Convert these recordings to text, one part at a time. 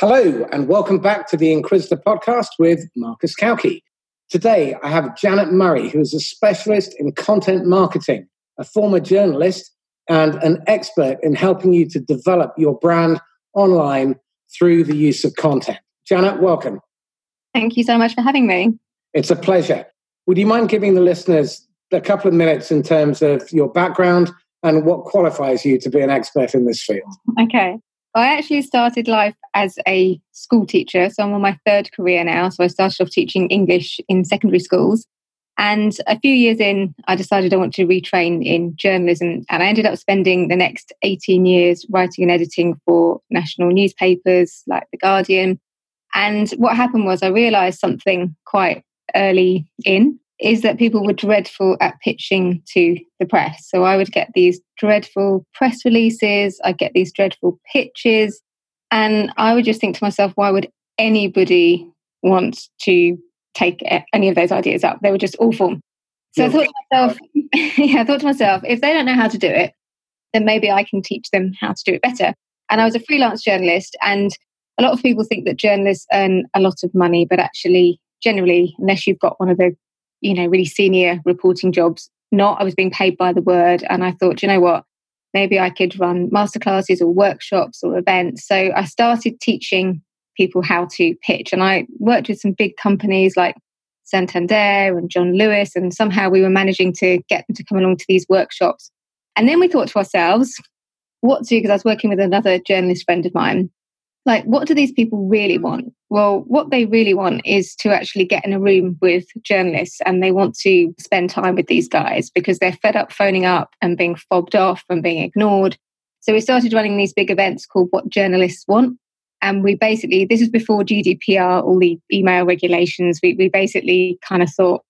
Hello, and welcome back to the Inquisitor podcast with Marcus Cauchi. Today, I have Janet Murray, who is a specialist in content marketing, a former journalist, and an expert in helping you to develop your brand online through the use of content. Janet, welcome. Thank you so much for having me. It's a pleasure. Would you mind giving the listeners a couple of minutes in terms of your background and what qualifies you to be an expert in this field? Okay. I actually started life as a school teacher. So I'm on my third career now. So I started off teaching English in secondary schools. And a few years in, I decided I want to retrain in journalism. And I ended up spending the next 18 years writing and editing for national newspapers like The Guardian. And what happened was I realized something quite early in is that people were dreadful at pitching to the press. So I would get these dreadful press releases, I'd get these dreadful pitches, and I would just think to myself, why would anybody want to take any of those ideas up? They were just awful. So yeah. I thought to myself, yeah, I thought to myself, if they don't know how to do it, then maybe I can teach them how to do it better. And I was a freelance journalist, and a lot of people think that journalists earn a lot of money, but actually, generally, unless you've got one of the you know, really senior reporting jobs. Not, I was being paid by the word. And I thought, you know what? Maybe I could run masterclasses or workshops or events. So I started teaching people how to pitch. And I worked with some big companies like Santander and John Lewis. And somehow we were managing to get them to come along to these workshops. And then we thought to ourselves, what to? Because I was working with another journalist friend of mine like what do these people really mm. want? Well what they really want is to actually get in a room with journalists and they want to spend time with these guys because they're fed up phoning up and being fobbed off and being ignored. So we started running these big events called what journalists want. And we basically this is before gdpr all the email regulations. We, we basically kind of thought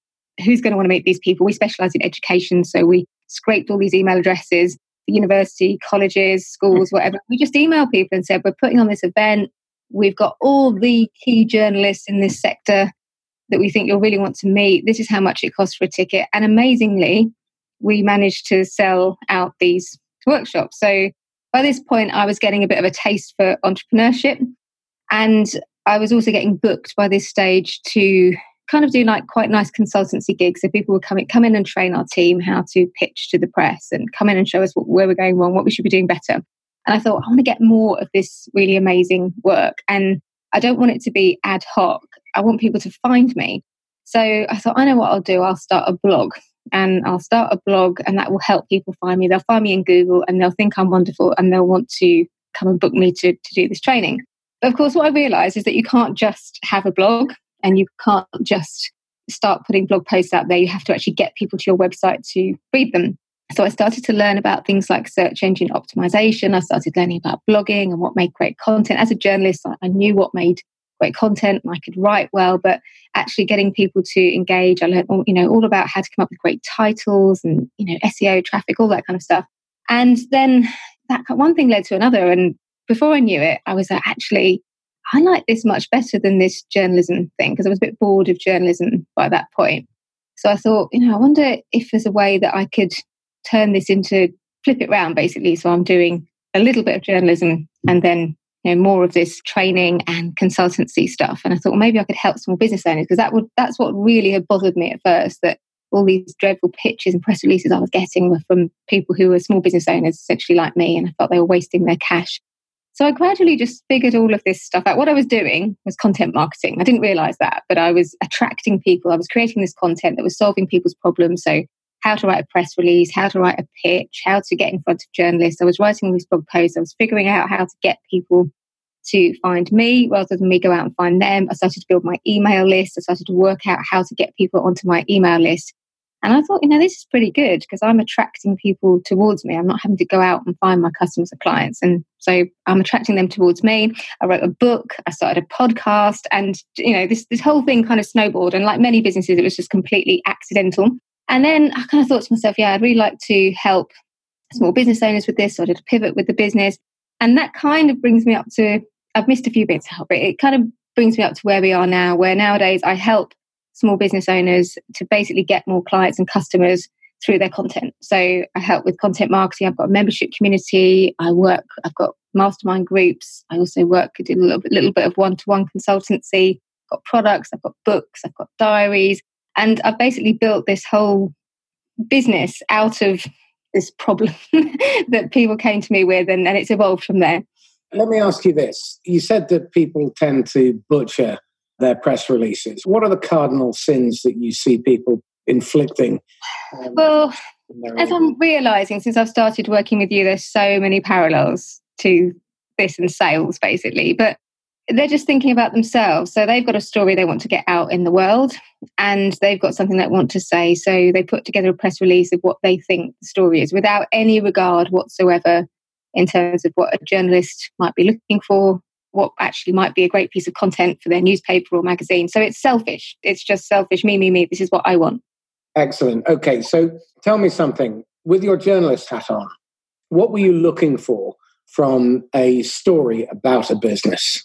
who's going to want to meet these people? We specialize in education so we scraped all these email addresses university, colleges, schools, mm-hmm. whatever. We just email people and said, We're putting on this event. We've got all the key journalists in this sector that we think you'll really want to meet. This is how much it costs for a ticket. And amazingly, we managed to sell out these workshops. So by this point, I was getting a bit of a taste for entrepreneurship. And I was also getting booked by this stage to kind of do like quite nice consultancy gigs. So people would come in, come in and train our team how to pitch to the press and come in and show us what, where we're going wrong, what we should be doing better. And I thought, I want to get more of this really amazing work. And I don't want it to be ad hoc. I want people to find me. So I thought, I know what I'll do. I'll start a blog and I'll start a blog and that will help people find me. They'll find me in Google and they'll think I'm wonderful and they'll want to come and book me to, to do this training. But of course, what I realized is that you can't just have a blog and you can't just start putting blog posts out there. You have to actually get people to your website to read them. So I started to learn about things like search engine optimization. I started learning about blogging and what made great content. As a journalist, I knew what made great content and I could write well, but actually getting people to engage, I learned all, you know all about how to come up with great titles and you know SEO, traffic, all that kind of stuff. And then that one thing led to another, and before I knew it, I was like, actually, I like this much better than this journalism thing because I was a bit bored of journalism by that point. So I thought, you know, I wonder if there's a way that I could turn this into flip it around basically. So I'm doing a little bit of journalism and then you know more of this training and consultancy stuff. And I thought well, maybe I could help small business owners because that would that's what really had bothered me at first that all these dreadful pitches and press releases I was getting were from people who were small business owners, essentially like me, and I felt they were wasting their cash so I gradually just figured all of this stuff out. What I was doing was content marketing. I didn't realize that, but I was attracting people. I was creating this content that was solving people's problems. So, how to write a press release, how to write a pitch, how to get in front of journalists. I was writing these blog posts. I was figuring out how to get people to find me rather than me go out and find them. I started to build my email list. I started to work out how to get people onto my email list. And I thought, you know, this is pretty good because I'm attracting people towards me. I'm not having to go out and find my customers or clients. And so I'm attracting them towards me. I wrote a book, I started a podcast, and you know, this this whole thing kind of snowballed. And like many businesses, it was just completely accidental. And then I kind of thought to myself, yeah, I'd really like to help small business owners with this. So I did a pivot with the business. And that kind of brings me up to I've missed a few bits to help it. It kind of brings me up to where we are now, where nowadays I help small business owners to basically get more clients and customers through their content. So I help with content marketing. I've got a membership community. I work, I've got mastermind groups. I also work, I do a little bit, little bit of one to one consultancy. I've got products, I've got books, I've got diaries. And I've basically built this whole business out of this problem that people came to me with, and, and it's evolved from there. Let me ask you this. You said that people tend to butcher their press releases. What are the cardinal sins that you see people inflicting? Um, well, as I'm realizing since I've started working with you, there's so many parallels to this and sales, basically. But they're just thinking about themselves. So they've got a story they want to get out in the world and they've got something they want to say. So they put together a press release of what they think the story is without any regard whatsoever in terms of what a journalist might be looking for, what actually might be a great piece of content for their newspaper or magazine. So it's selfish. It's just selfish. Me, me, me. This is what I want. Excellent. Okay. So tell me something with your journalist hat on, what were you looking for from a story about a business?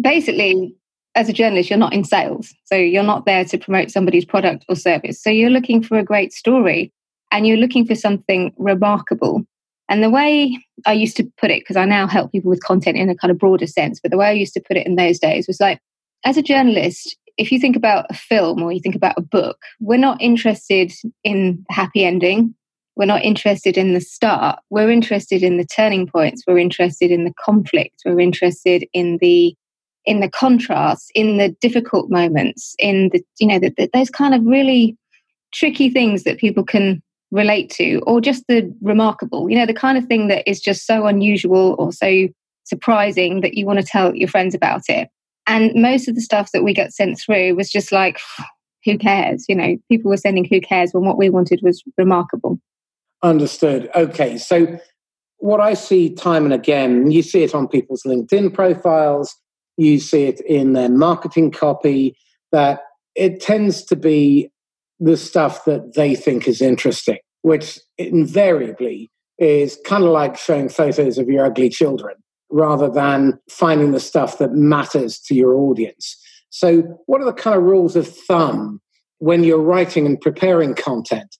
basically, as a journalist, you're not in sales. So you're not there to promote somebody's product or service. So you're looking for a great story and you're looking for something remarkable. And the way I used to put it, because I now help people with content in a kind of broader sense, but the way I used to put it in those days was like, as a journalist, if you think about a film or you think about a book, we're not interested in the happy ending. We're not interested in the start. We're interested in the turning points. We're interested in the conflict. We're interested in the in the contrast, in the difficult moments, in the, you know, the, the, those kind of really tricky things that people can relate to, or just the remarkable, you know, the kind of thing that is just so unusual or so surprising that you want to tell your friends about it. And most of the stuff that we got sent through was just like, who cares? You know, people were sending who cares when what we wanted was remarkable. Understood. Okay. So, what I see time and again, you see it on people's LinkedIn profiles, you see it in their marketing copy, that it tends to be the stuff that they think is interesting, which invariably is kind of like showing photos of your ugly children rather than finding the stuff that matters to your audience. So, what are the kind of rules of thumb when you're writing and preparing content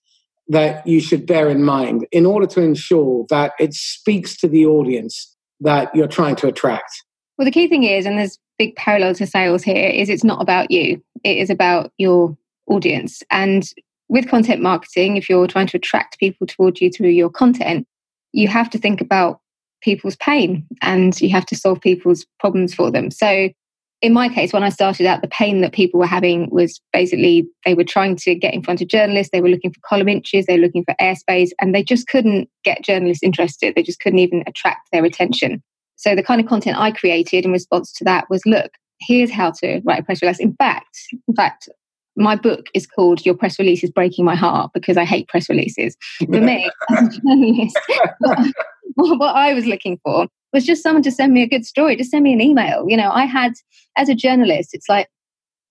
that you should bear in mind in order to ensure that it speaks to the audience that you're trying to attract? Well, the key thing is, and there's big parallel to sales here, is it's not about you. It is about your audience. And with content marketing, if you're trying to attract people towards you through your content, you have to think about people's pain and you have to solve people's problems for them. So in my case, when I started out, the pain that people were having was basically they were trying to get in front of journalists, they were looking for column inches, they were looking for airspace, and they just couldn't get journalists interested. They just couldn't even attract their attention. So the kind of content I created in response to that was look, here's how to write a press release. In fact, in fact, my book is called Your Press Release is Breaking My Heart because I hate press releases. For me, what I was looking for was just someone to send me a good story, just send me an email. You know, I had, as a journalist, it's like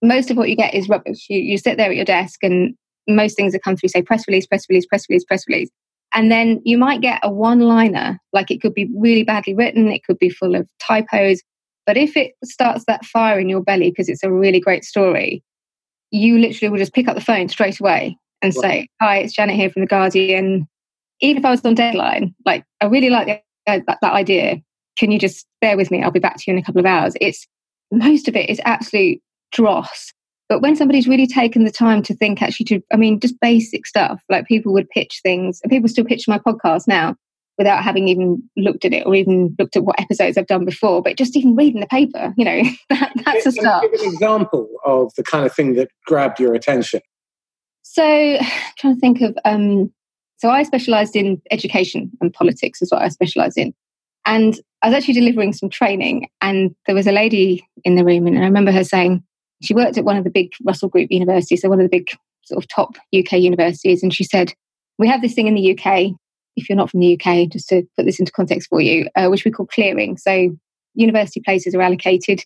most of what you get is rubbish. You, you sit there at your desk and most things that come through say press release, press release, press release, press release. And then you might get a one liner, like it could be really badly written, it could be full of typos. But if it starts that fire in your belly because it's a really great story, you literally will just pick up the phone straight away and say, Hi, it's Janet here from The Guardian. Even if I was on deadline, like I really like the, uh, that, that idea. Can you just bear with me? I'll be back to you in a couple of hours. It's most of it is absolute dross. But when somebody's really taken the time to think, actually, to, I mean, just basic stuff, like people would pitch things, and people still pitch my podcast now without having even looked at it or even looked at what episodes I've done before, but just even reading the paper, you know, that, that's a start. Give an example of the kind of thing that grabbed your attention. So, I'm trying to think of, um, so I specialised in education and politics, is what I specialised in. And I was actually delivering some training, and there was a lady in the room, and I remember her saying, she worked at one of the big Russell Group universities, so one of the big sort of top UK universities. And she said, We have this thing in the UK, if you're not from the UK, just to put this into context for you, uh, which we call clearing. So university places are allocated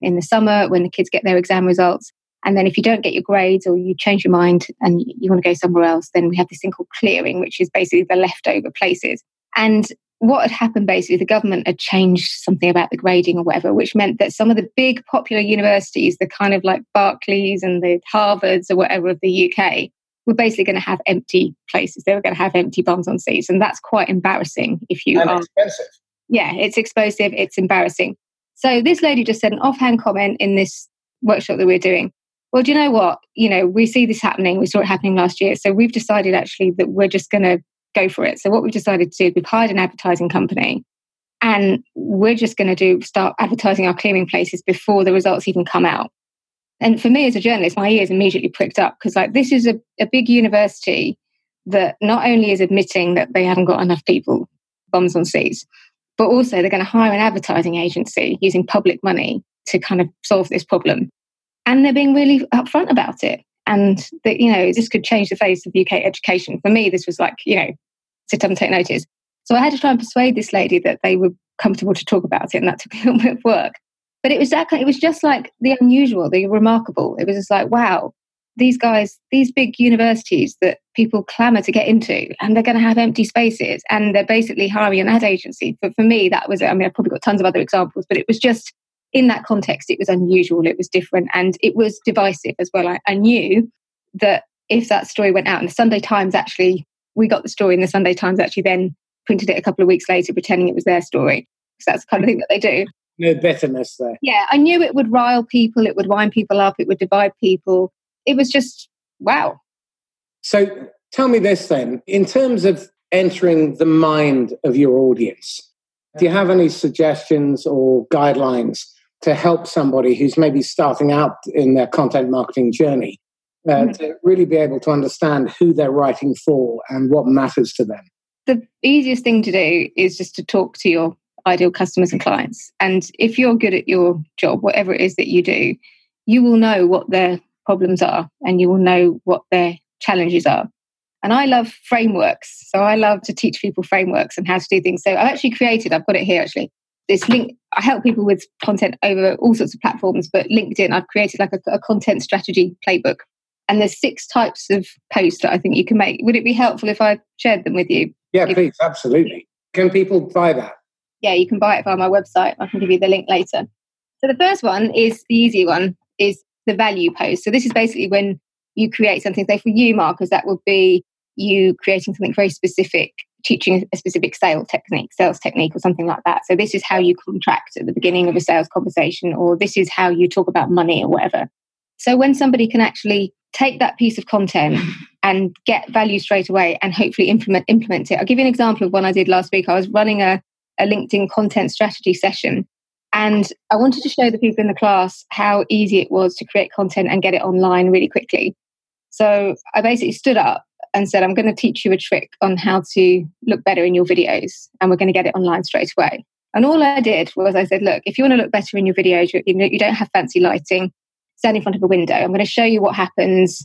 in the summer when the kids get their exam results. And then if you don't get your grades or you change your mind and you want to go somewhere else, then we have this thing called clearing, which is basically the leftover places. And what had happened basically, the government had changed something about the grading or whatever, which meant that some of the big popular universities, the kind of like Berkeleys and the Harvards or whatever of the UK, were basically going to have empty places. They were going to have empty bums on seats. And that's quite embarrassing if you and are. expensive. Yeah, it's explosive, it's embarrassing. So this lady just said an offhand comment in this workshop that we're doing. Well, do you know what? You know, we see this happening. We saw it happening last year. So we've decided actually that we're just going to go for it. So what we've decided to do is we've hired an advertising company and we're just going to do start advertising our clearing places before the results even come out. And for me as a journalist, my ears immediately pricked up because like this is a, a big university that not only is admitting that they haven't got enough people bums on seats, but also they're going to hire an advertising agency using public money to kind of solve this problem. And they're being really upfront about it. And that, you know, this could change the face of UK education. For me, this was like, you know, sit up and take notice. So I had to try and persuade this lady that they were comfortable to talk about it, and that took a little bit of work. But it was that kind, it was just like the unusual, the remarkable. It was just like, wow, these guys, these big universities that people clamour to get into, and they're going to have empty spaces, and they're basically hiring an ad agency. But for me, that was, I mean, I've probably got tons of other examples, but it was just in that context, it was unusual, it was different, and it was divisive as well. I, I knew that if that story went out, and the Sunday Times actually, we got the story, and the Sunday Times actually then printed it a couple of weeks later, pretending it was their story. Because that's the kind of thing that they do. No bitterness there. Yeah, I knew it would rile people, it would wind people up, it would divide people. It was just wow. So tell me this then, in terms of entering the mind of your audience, do you have any suggestions or guidelines to help somebody who's maybe starting out in their content marketing journey uh, mm-hmm. to really be able to understand who they're writing for and what matters to them? The easiest thing to do is just to talk to your ideal customers and clients. And if you're good at your job, whatever it is that you do, you will know what their problems are and you will know what their challenges are. And I love frameworks. So I love to teach people frameworks and how to do things. So I've actually created, I've got it here actually, this link. I help people with content over all sorts of platforms, but LinkedIn, I've created like a, a content strategy playbook. And there's six types of posts that I think you can make. Would it be helpful if I shared them with you? Yeah, please, absolutely. Can people buy that? Yeah, you can buy it via my website. I can give you the link later. So the first one is the easy one, is the value post. So this is basically when you create something. Say for you, Marcus, that would be you creating something very specific, teaching a specific sales technique, sales technique, or something like that. So this is how you contract at the beginning of a sales conversation, or this is how you talk about money, or whatever. So when somebody can actually take that piece of content and get value straight away and hopefully implement implement it. I'll give you an example of one I did last week. I was running a, a LinkedIn content strategy session and I wanted to show the people in the class how easy it was to create content and get it online really quickly. So I basically stood up and said, I'm going to teach you a trick on how to look better in your videos, and we're going to get it online straight away. And all I did was I said, look, if you want to look better in your videos, you, you don't have fancy lighting, stand in front of a window. I'm going to show you what happens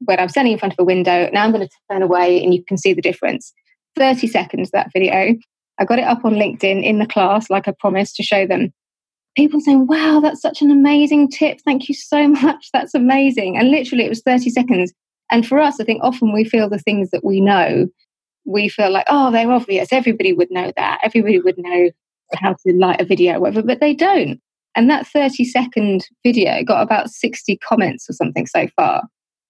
when I'm standing in front of a window. Now I'm going to turn away and you can see the difference. 30 seconds that video. I got it up on LinkedIn in the class, like I promised to show them. People saying, wow, that's such an amazing tip. Thank you so much. That's amazing. And literally, it was 30 seconds. And for us, I think often we feel the things that we know, we feel like, oh, they're obvious. Everybody would know that. Everybody would know how to light a video, or whatever, but they don't. And that 30 second video got about 60 comments or something so far.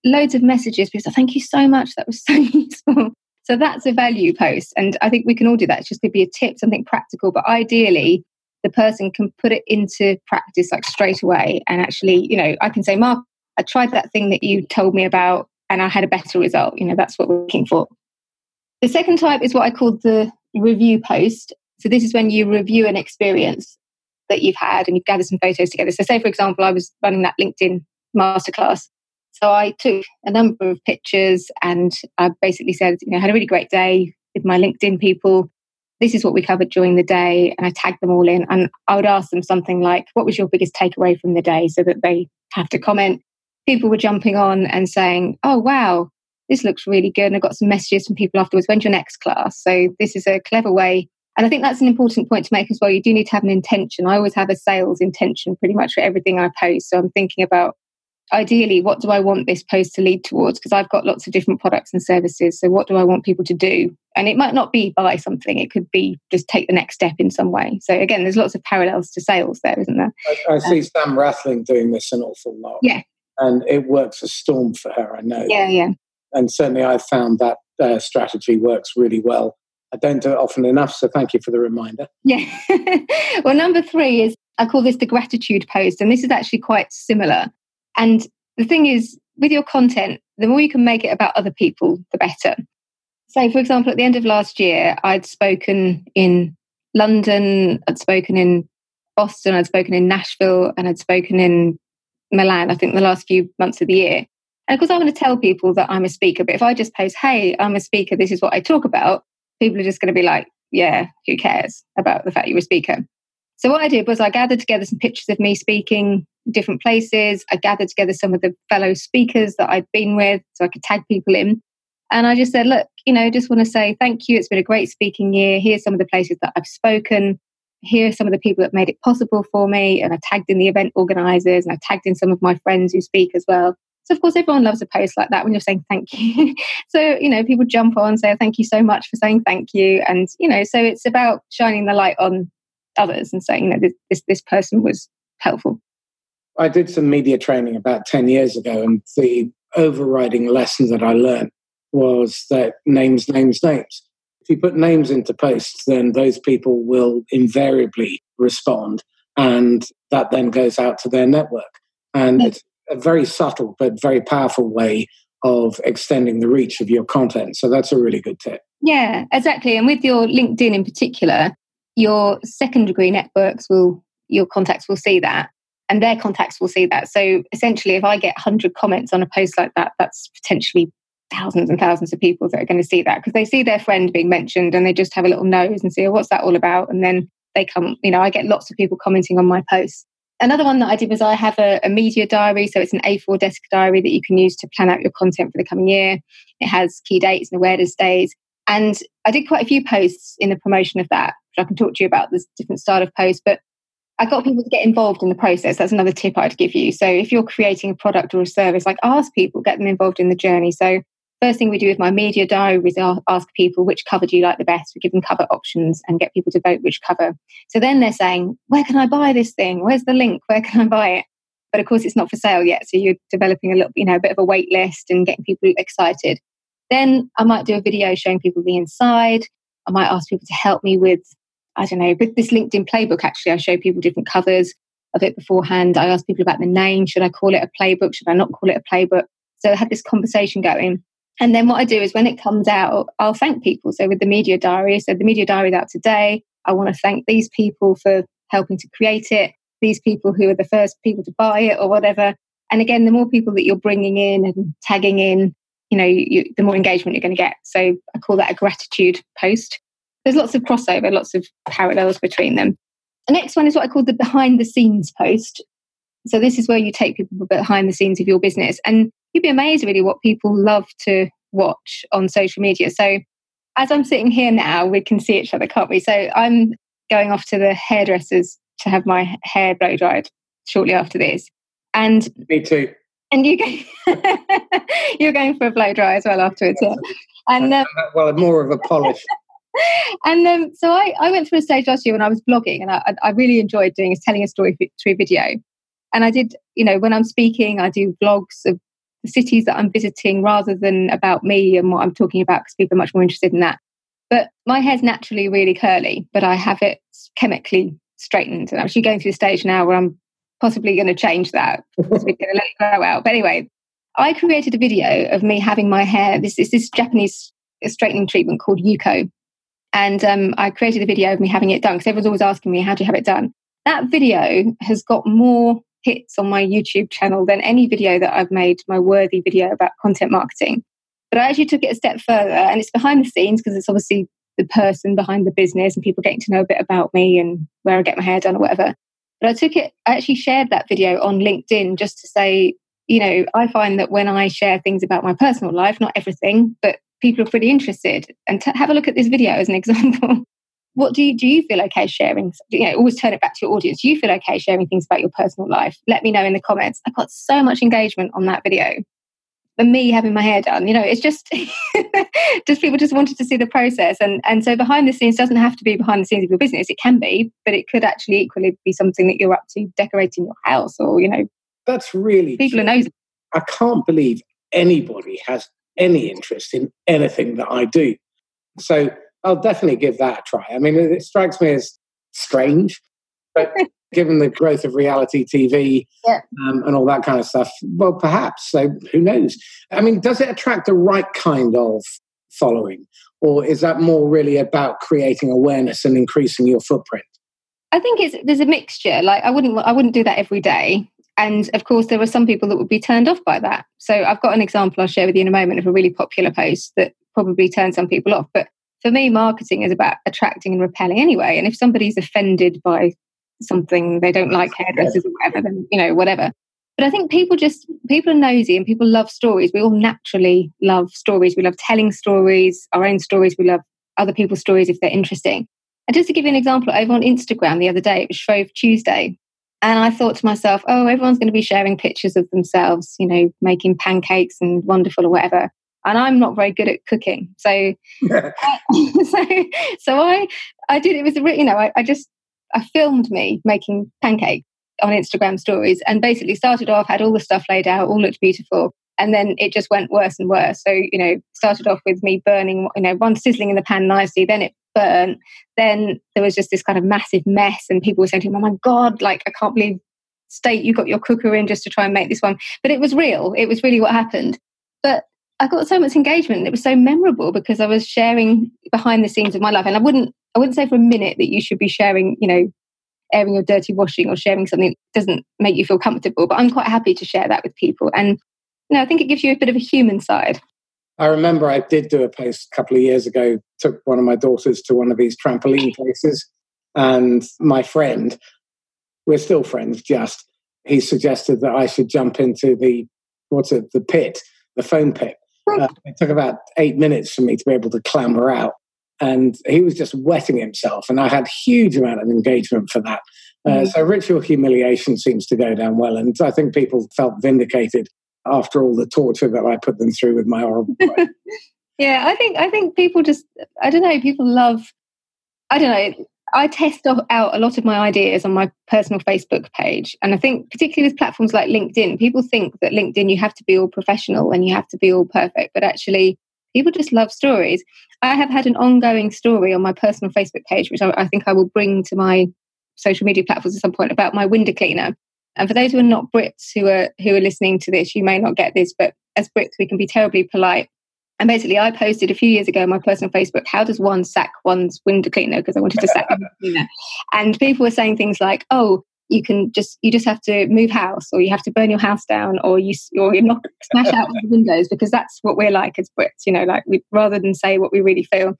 Loads of messages. Say, thank you so much. That was so useful. So that's a value post. And I think we can all do that. It just could be a tip, something practical. But ideally, the person can put it into practice like straight away. And actually, you know, I can say, Mark, I tried that thing that you told me about and I had a better result. You know, that's what we're looking for. The second type is what I call the review post. So this is when you review an experience that you've had and you've gathered some photos together. So, say for example, I was running that LinkedIn masterclass. So I took a number of pictures and I basically said, you know, I had a really great day with my LinkedIn people. This is what we covered during the day. And I tagged them all in. And I would ask them something like, what was your biggest takeaway from the day? So that they have to comment. People were jumping on and saying, oh, wow, this looks really good. And I got some messages from people afterwards. When's your next class? So this is a clever way and I think that's an important point to make as well. You do need to have an intention. I always have a sales intention pretty much for everything I post. So I'm thinking about ideally, what do I want this post to lead towards? Because I've got lots of different products and services. So what do I want people to do? And it might not be buy something, it could be just take the next step in some way. So again, there's lots of parallels to sales there, isn't there? I, I see um, Sam Rathling doing this an awful lot. Yeah. And it works a storm for her, I know. Yeah, yeah. and certainly I've found that uh, strategy works really well. I don't do it often enough, so thank you for the reminder. Yeah. well, number three is I call this the gratitude post, and this is actually quite similar. And the thing is, with your content, the more you can make it about other people, the better. So, for example, at the end of last year, I'd spoken in London, I'd spoken in Boston, I'd spoken in Nashville, and I'd spoken in Milan, I think the last few months of the year. And of course, I want to tell people that I'm a speaker, but if I just post, hey, I'm a speaker, this is what I talk about, people are just going to be like, yeah, who cares about the fact you're a speaker? So what I did was I gathered together some pictures of me speaking different places. I gathered together some of the fellow speakers that I'd been with so I could tag people in. And I just said, look, you know, just want to say thank you. It's been a great speaking year. Here's some of the places that I've spoken. Here are some of the people that made it possible for me. And I tagged in the event organizers and I tagged in some of my friends who speak as well. So, of course, everyone loves a post like that when you're saying thank you. so, you know, people jump on, say, thank you so much for saying thank you. And, you know, so it's about shining the light on others and saying, you know, this, this, this person was helpful. I did some media training about 10 years ago, and the overriding lesson that I learned was that names, names, names. If you put names into posts, then those people will invariably respond, and that then goes out to their network. And hmm. it's a very subtle but very powerful way of extending the reach of your content. So that's a really good tip. Yeah, exactly. And with your LinkedIn in particular, your second degree networks will, your contacts will see that and their contacts will see that. So essentially, if I get 100 comments on a post like that, that's potentially thousands and thousands of people that are going to see that because they see their friend being mentioned and they just have a little nose and see, oh, what's that all about? And then they come, you know, I get lots of people commenting on my posts. Another one that I did was I have a, a, media diary. So it's an A4 desk diary that you can use to plan out your content for the coming year. It has key dates and awareness days. And I did quite a few posts in the promotion of that, which I can talk to you about this different style of post. But I got people to get involved in the process. That's another tip I'd give you. So if you're creating a product or a service, like ask people, get them involved in the journey. So first thing we do with my media diary is ask people which cover do you like the best. We give them cover options and get people to vote which cover. So then they're saying, where can I buy this thing? Where's the link? Where can I buy it? But of course, it's not for sale yet. So you're developing a little, you know, a bit of a wait list and getting people excited. Then I might do a video showing people the inside. I might ask people to help me with, I don't know, with this LinkedIn playbook. Actually, I show people different covers of it beforehand. I ask people about the name. Should I call it a playbook? Should I not call it a playbook? So I had this conversation going. And then what I do is when it comes out, I'll thank people. So with the media diary, so the media diary is out today. I want to thank these people for helping to create it, these people who are the first people to buy it or whatever. And again, the more people that you're bringing in and tagging in, you know, you, the more engagement you're going to get. So I call that a gratitude post. There's lots of crossover, lots of parallels between them. The next one is what I call the behind the scenes post. So this is where you take people behind the scenes of your business. And you'd be amazed really what people love to watch on social media. So as I'm sitting here now, we can see each other, can't we? So I'm going off to the hairdressers to have my hair blow dried shortly after this. And me too. And you go, you're going for a blow dry as well afterwards, yeah. And um, well, more of a polish. and um, so I, I went through a stage last year when I was blogging, and I, I really enjoyed doing is telling a story through video. And I did, you know, when I'm speaking, I do vlogs of the cities that I'm visiting rather than about me and what I'm talking about because people are much more interested in that. But my hair's naturally really curly, but I have it chemically straightened. And I'm actually going through the stage now where I'm possibly going to change that, possibly going to let it grow out. But anyway, I created a video of me having my hair. This is this Japanese straightening treatment called Yuko. And um, I created a video of me having it done because everyone's always asking me, how do you have it done? That video has got more hits on my YouTube channel than any video that I've made, my worthy video about content marketing. But I actually took it a step further and it's behind the scenes because it's obviously the person behind the business and people getting to know a bit about me and where I get my hair done or whatever. But I took it, I actually shared that video on LinkedIn just to say, you know, I find that when I share things about my personal life, not everything, but people are pretty interested. And to have a look at this video as an example. What do you do you feel okay sharing you know always turn it back to your audience. Do you feel okay sharing things about your personal life? Let me know in the comments. I got so much engagement on that video. For me having my hair done you know it's just just people just wanted to see the process. And and so behind the scenes doesn't have to be behind the scenes of your business. It can be but it could actually equally be something that you're up to decorating your house or you know that's really people true. are nosy. I can't believe anybody has any interest in anything that I do. So I'll definitely give that a try. I mean, it, strikes me as strange, but given the growth of reality TV yeah. um, and all that kind of stuff, well, perhaps. So who knows? I mean, does it attract the right kind of following, or is that more really about creating awareness and increasing your footprint? I think it's there's a mixture. Like I wouldn't I wouldn't do that every day. And of course, there were some people that would be turned off by that. So I've got an example I'll share with you in a moment of a really popular post that probably turned some people off. But for me, marketing is about attracting and repelling anyway. And if somebody's offended by something they don't like hairdressers or whatever, then you know whatever. But I think people just people are nosy and people love stories. We all naturally love stories. We love telling stories, our own stories. We love other people's stories if they're interesting. And just to give you an example, over on Instagram the other day, it was Shrove Tuesday. And I thought to myself, oh, everyone's going to be sharing pictures of themselves, you know, making pancakes and wonderful or whatever. And I'm not very good at cooking. So, uh, so, so I, I did, it was, a, you know, I, I just, I filmed me making pancakes on Instagram stories and basically started off, had all the stuff laid out, all looked beautiful. And then it just went worse and worse. So, you know, started off with me burning, you know, one sizzling in the pan nicely, then it burnt, then there was just this kind of massive mess, and people were saying to me, "Oh my god, like I can't believe state you got your cooker in just to try and make this one." But it was real. It was really what happened. But I got so much engagement. It was so memorable because I was sharing behind the scenes of my life, and I wouldn't I wouldn't say for a minute that you should be sharing, you know, airing your dirty washing or sharing something that doesn't make you feel comfortable. But I'm quite happy to share that with people, and you know, I think it gives you a bit of a human side. I remember I did do a post a couple of years ago, took one of my daughters to one of these trampoline places, and my friend, we're still friends, just, he suggested that I should jump into the, what's it, the pit, the foam pit. Uh, it took about eight minutes for me to be able to clamber out. And he was just wetting himself, and I had huge amount of engagement for that. Uh, mm. So ritual humiliation seems to go down well, and I think people felt vindicated after all the torture that I put them through with my horrible. yeah, I think I think people just I don't know. People love. I don't know. I test out a lot of my ideas on my personal Facebook page. And I think, particularly with platforms like LinkedIn, people think that LinkedIn, you have to be all professional and you have to be all perfect. But actually, people just love stories. I have had an ongoing story on my personal Facebook page, which I, I think I will bring to my social media platforms at some point about my window cleaner. And for those who are not Brits who are who are listening to this, you may not get this, but as Brits, we can be terribly polite. And basically, I posted a few years ago on my personal Facebook, how does one sack one's window cleaner? Because I wanted to sack cleaner. And people were saying things like, oh, you can just you just have to move house or you have to burn your house down or you or you knock smash out the windows because that's what we're like as Brits, you know, like we, rather than say what we really feel.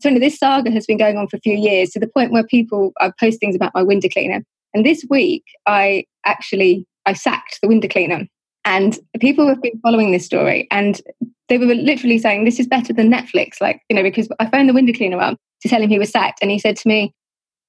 So this saga has been going on for a few years to the point where people I post things about my window cleaner and this week, I actually I sacked the window cleaner, and people have been following this story, and they were literally saying this is better than Netflix, like you know, because I phoned the window cleaner up to tell him he was sacked, and he said to me,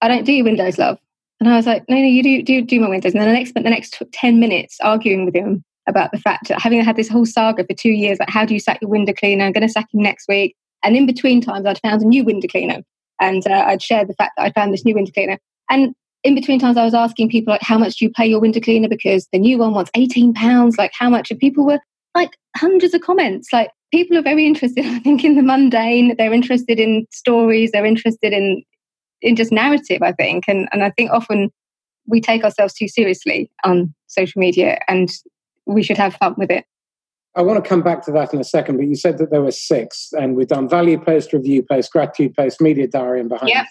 "I don't do your windows, love." And I was like, "No, no, you do do do my windows." And then I spent the next ten minutes arguing with him about the fact that having had this whole saga for two years, like how do you sack your window cleaner? I'm going to sack him next week. And in between times, I'd found a new window cleaner, and uh, I'd shared the fact that I found this new window cleaner. And in between times I was asking people like how much do you pay your window cleaner? Because the new one wants 18 pounds. Like how much? And people were like hundreds of comments. Like people are very interested I think in the mundane. They're interested in stories. They're interested in in just narrative I think. And and I think often we take ourselves too seriously on social media and we should have fun with it. I want to come back to that in a second, but you said that there were six, and we've done value post, review post, gratitude post, media diary, and behind. Yep.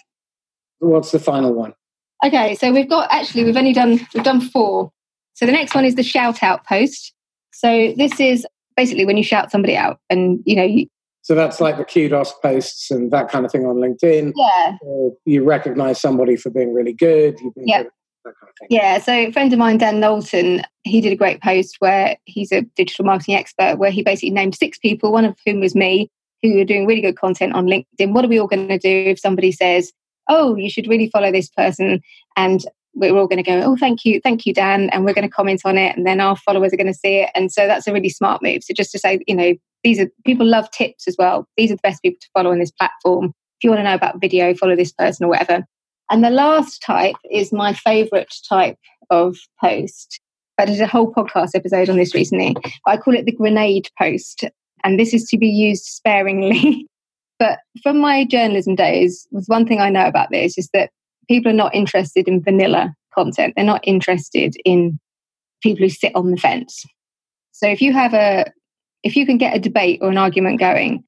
What's the final one? Okay, so we've got actually we've only done we've done four. So the next one is the shout out post. So this is basically when you shout somebody out, and you know. You, so that's like the kudos posts and that kind of thing on LinkedIn. Yeah. You recognize somebody for being really good. yeah. Kind of yeah, so a friend of mine, Dan Knowlton, he did a great post where he's a digital marketing expert, where he basically named six people, one of whom was me, who are doing really good content on LinkedIn. What are we all going to do if somebody says, oh, you should really follow this person. And we're all going to go, oh, thank you, thank you, Dan. And we're going to comment on it. And then our followers are going to see it. And so that's a really smart move. So just to say, you know, these are people love tips as well. These are the best people to follow on this platform. If you want to know about video, follow this person or whatever. And the last type is my favorite type of post. I did a whole podcast episode on this recently. I call it the grenade post. And this is to be used sparingly. but from my journalism days, was one thing I know about this is that people are not interested in vanilla content. They're not interested in people who sit on the fence. So if you have a if you can get a debate or an argument going,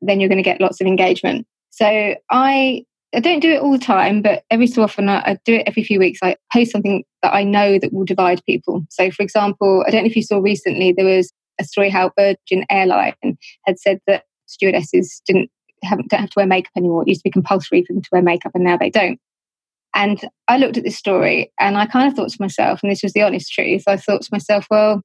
then you're going to get lots of engagement. So I I don't do it all the time, but every so often I, I, do it every few weeks. I post something that I know that will divide people. So, for example, I don't know if you saw recently there was a story how Virgin Airline had said that stewardesses didn't have, don't have to wear makeup anymore. It used to be compulsory for them to wear makeup, and now they don't. And I looked at this story and I kind of thought to myself, and this was the honest truth. I thought to myself, well,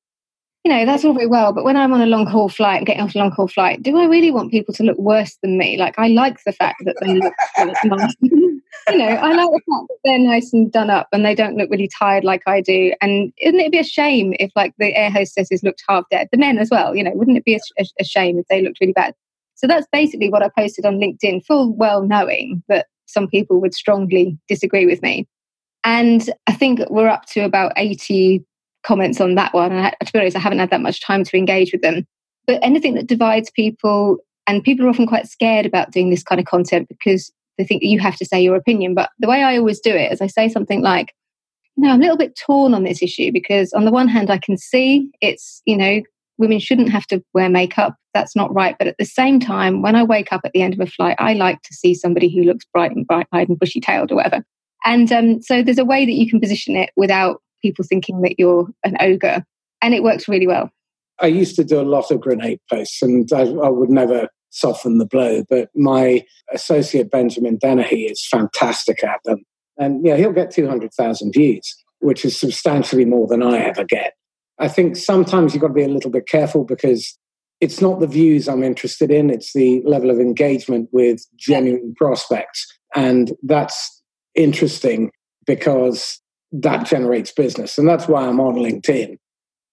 you know, that's all very well, but when I'm on a long haul flight and getting off a long haul flight, do I really want people to look worse than me? Like, I like the fact that they look nice. you know, I like the fact that they're nice and done up and they don't look really tired like I do. And wouldn't it be a shame if, like, the air hostesses looked half dead? The men as well, you know, wouldn't it be a, a shame if they looked really bad? So that's basically what I posted on LinkedIn, full well knowing that some people would strongly disagree with me. And I think we're up to about 80 comments on that one. And I, to be honest, I haven't had that much time to engage with them. But anything that divides people, and people are often quite scared about doing this kind of content because they think that you have to say your opinion. But the way I always do it is I say something like, you know, I'm a little bit torn on this issue because on the one hand, I can see it's, you know, women shouldn't have to wear makeup. That's not right. But at the same time, when I wake up at the end of a flight, I like to see somebody who looks bright and bright eyed and bushy tailed or whatever. And um, so there's a way that you can position it without people thinking that you're an ogre. And it works really well. I used to do a lot of grenade posts and I, I would never soften the blow, but my associate Benjamin Dennehy is fantastic at them. And yeah, he'll get 200,000 views, which is substantially more than I ever get. I think sometimes you've got to be a little bit careful because it's not the views I'm interested in, it's the level of engagement with genuine prospects. And that's interesting because that generates business. And that's why I'm on LinkedIn.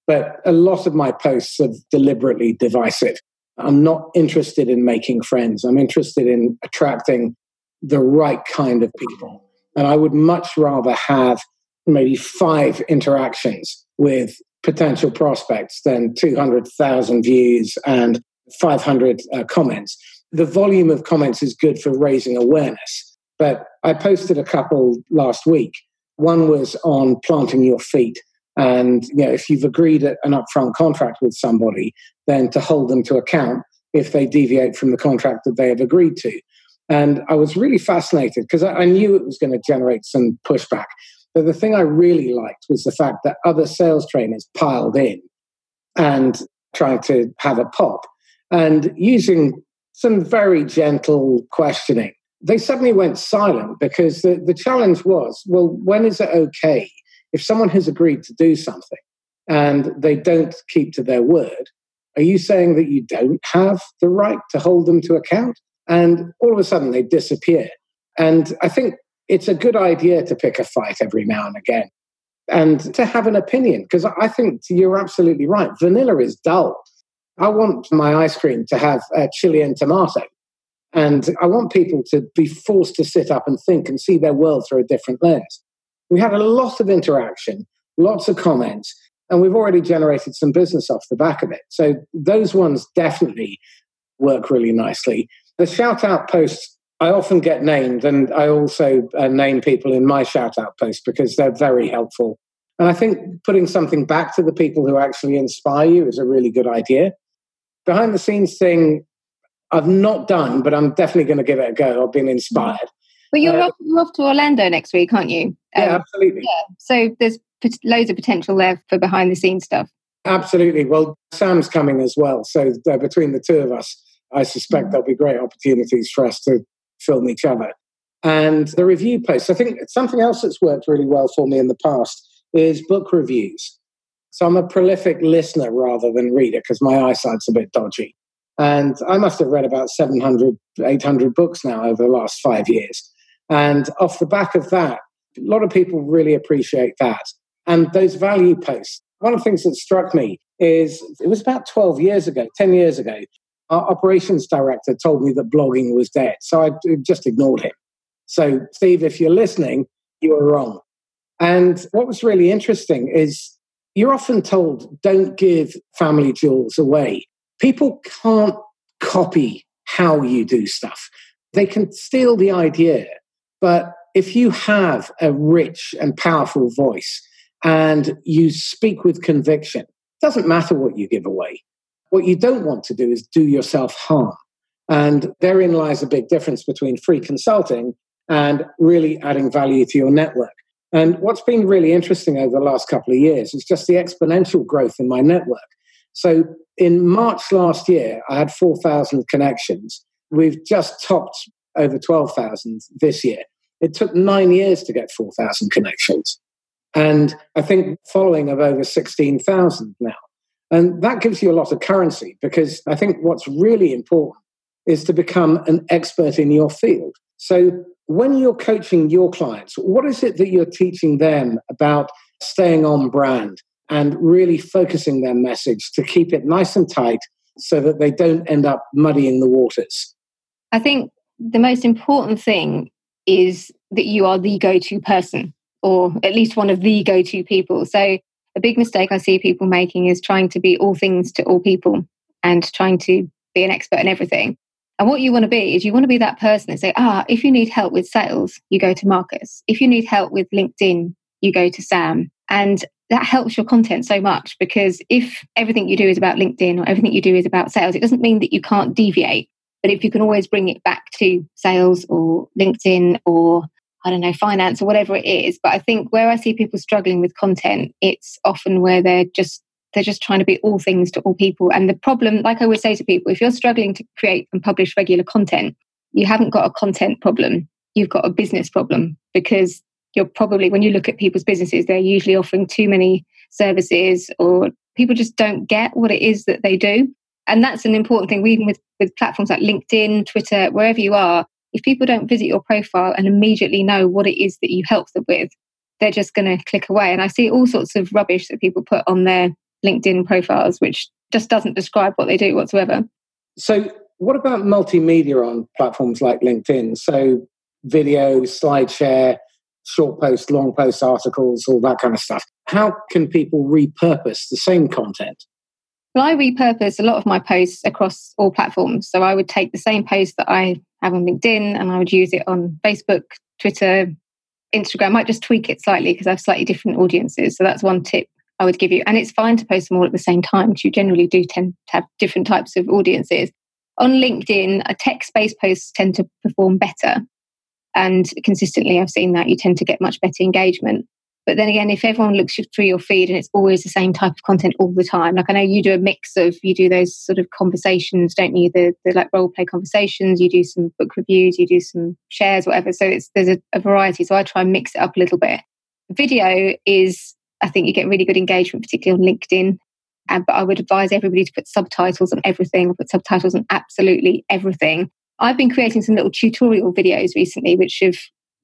But a lot of my posts are deliberately divisive. I'm not interested in making friends. I'm interested in attracting the right kind of people. And I would much rather have maybe five interactions with potential prospects than 200,000 views and 500 uh, comments. The volume of comments is good for raising awareness. But I posted a couple last week one was on planting your feet. And you know, if you've agreed an upfront contract with somebody, then to hold them to account if they deviate from the contract that they have agreed to. And I was really fascinated because I, I knew it was going to generate some pushback. But the thing I really liked was the fact that other sales trainers piled in and trying to have a pop and using some very gentle questioning they suddenly went silent because the, the challenge was well, when is it okay if someone has agreed to do something and they don't keep to their word? Are you saying that you don't have the right to hold them to account? And all of a sudden they disappear. And I think it's a good idea to pick a fight every now and again and to have an opinion because I think you're absolutely right. Vanilla is dull. I want my ice cream to have uh, chili and tomato. And I want people to be forced to sit up and think and see their world through a different lens. We had a lot of interaction, lots of comments, and we've already generated some business off the back of it. So those ones definitely work really nicely. The shout out posts, I often get named, and I also uh, name people in my shout out post because they're very helpful. And I think putting something back to the people who actually inspire you is a really good idea. Behind the scenes thing, I've not done, but I'm definitely going to give it a go. I've been inspired. But you're, uh, off, you're off to Orlando next week, aren't you? Um, yeah, absolutely. Yeah. So there's loads of potential there for behind the scenes stuff. Absolutely. Well, Sam's coming as well. So uh, between the two of us, I suspect mm-hmm. there'll be great opportunities for us to film each other. And the review posts, I think something else that's worked really well for me in the past is book reviews. So I'm a prolific listener rather than reader because my eyesight's a bit dodgy. And I must have read about 700, 800 books now over the last five years. And off the back of that, a lot of people really appreciate that. And those value posts, one of the things that struck me is it was about 12 years ago, 10 years ago, our operations director told me that blogging was dead. So I just ignored him. So, Steve, if you're listening, you were wrong. And what was really interesting is you're often told don't give family jewels away people can't copy how you do stuff. They can steal the idea, but if you have a rich and powerful voice and you speak with conviction, it doesn't matter what you give away. What you don't want to do is do yourself harm. And therein lies a big difference between free consulting and really adding value to your network. And what's been really interesting over the last couple of years is just the exponential growth in my network. So in March last year, I had 4,000 connections. We've just topped over 12,000 this year. It took nine years to get 4,000 connections. And I think following of over 16,000 now. And that gives you a lot of currency because I think what's really important is to become an expert in your field. So when you're coaching your clients, what is it that you're teaching them about staying on brand and really focusing their message to keep it nice and tight so that they don't end up muddying the waters? I think the most important thing is that you are the go to person or at least one of the go to people. So, a big mistake I see people making is trying to be all things to all people and trying to be an expert in everything. And what you want to be is you want to be that person and say, ah, if you need help with sales, you go to Marcus. If you need help with LinkedIn, you go to Sam. And that helps your content so much because if everything you do is about LinkedIn or everything you do is about sales, it doesn't mean that you can't deviate. But if you can always bring it back to sales or LinkedIn or I don't know, finance or whatever it is. But I think where I see people struggling with content, it's often where they're just they're just trying to be all things to all people. And the problem, like I would say to people, if you're struggling to create and publish regular content, you haven't got a content problem. You've got a business problem because you're probably, when you look at people's businesses, they're usually offering too many services or people just don't get what it is that they do. And that's an important thing. Even with, with platforms like LinkedIn, Twitter, wherever you are, if people don't visit your profile and immediately know what it is that you help them with, they're just going to click away. And I see all sorts of rubbish that people put on their LinkedIn profiles, which just doesn't describe what they do whatsoever. So, what about multimedia on platforms like LinkedIn? So, video, slide share, short post, long post articles, all that kind of stuff. How can people repurpose the same content? Well, I repurpose a lot of my posts across all platforms. So I would take the same post that I have on LinkedIn and I would use it on Facebook, Twitter, Instagram. I might just tweak it slightly because I have slightly different audiences. So that's one tip I would give you. And it's fine to post them all at the same time because you generally do tend to have different types of audiences. On LinkedIn, a text based posts tend to perform better. And consistently, I've seen that you tend to get much better engagement. But then again, if everyone looks through your feed and it's always the same type of content all the time, like I know you do a mix of, you do those sort of conversations, don't you? The, the like role play conversations, you do some book reviews, you do some shares, whatever. So it's, there's a, a variety. So I try and mix it up a little bit. Video is I think you get really good engagement, particularly on LinkedIn. Uh, but I would advise everybody to put subtitles on everything, put subtitles on absolutely everything. I've been creating some little tutorial videos recently, which have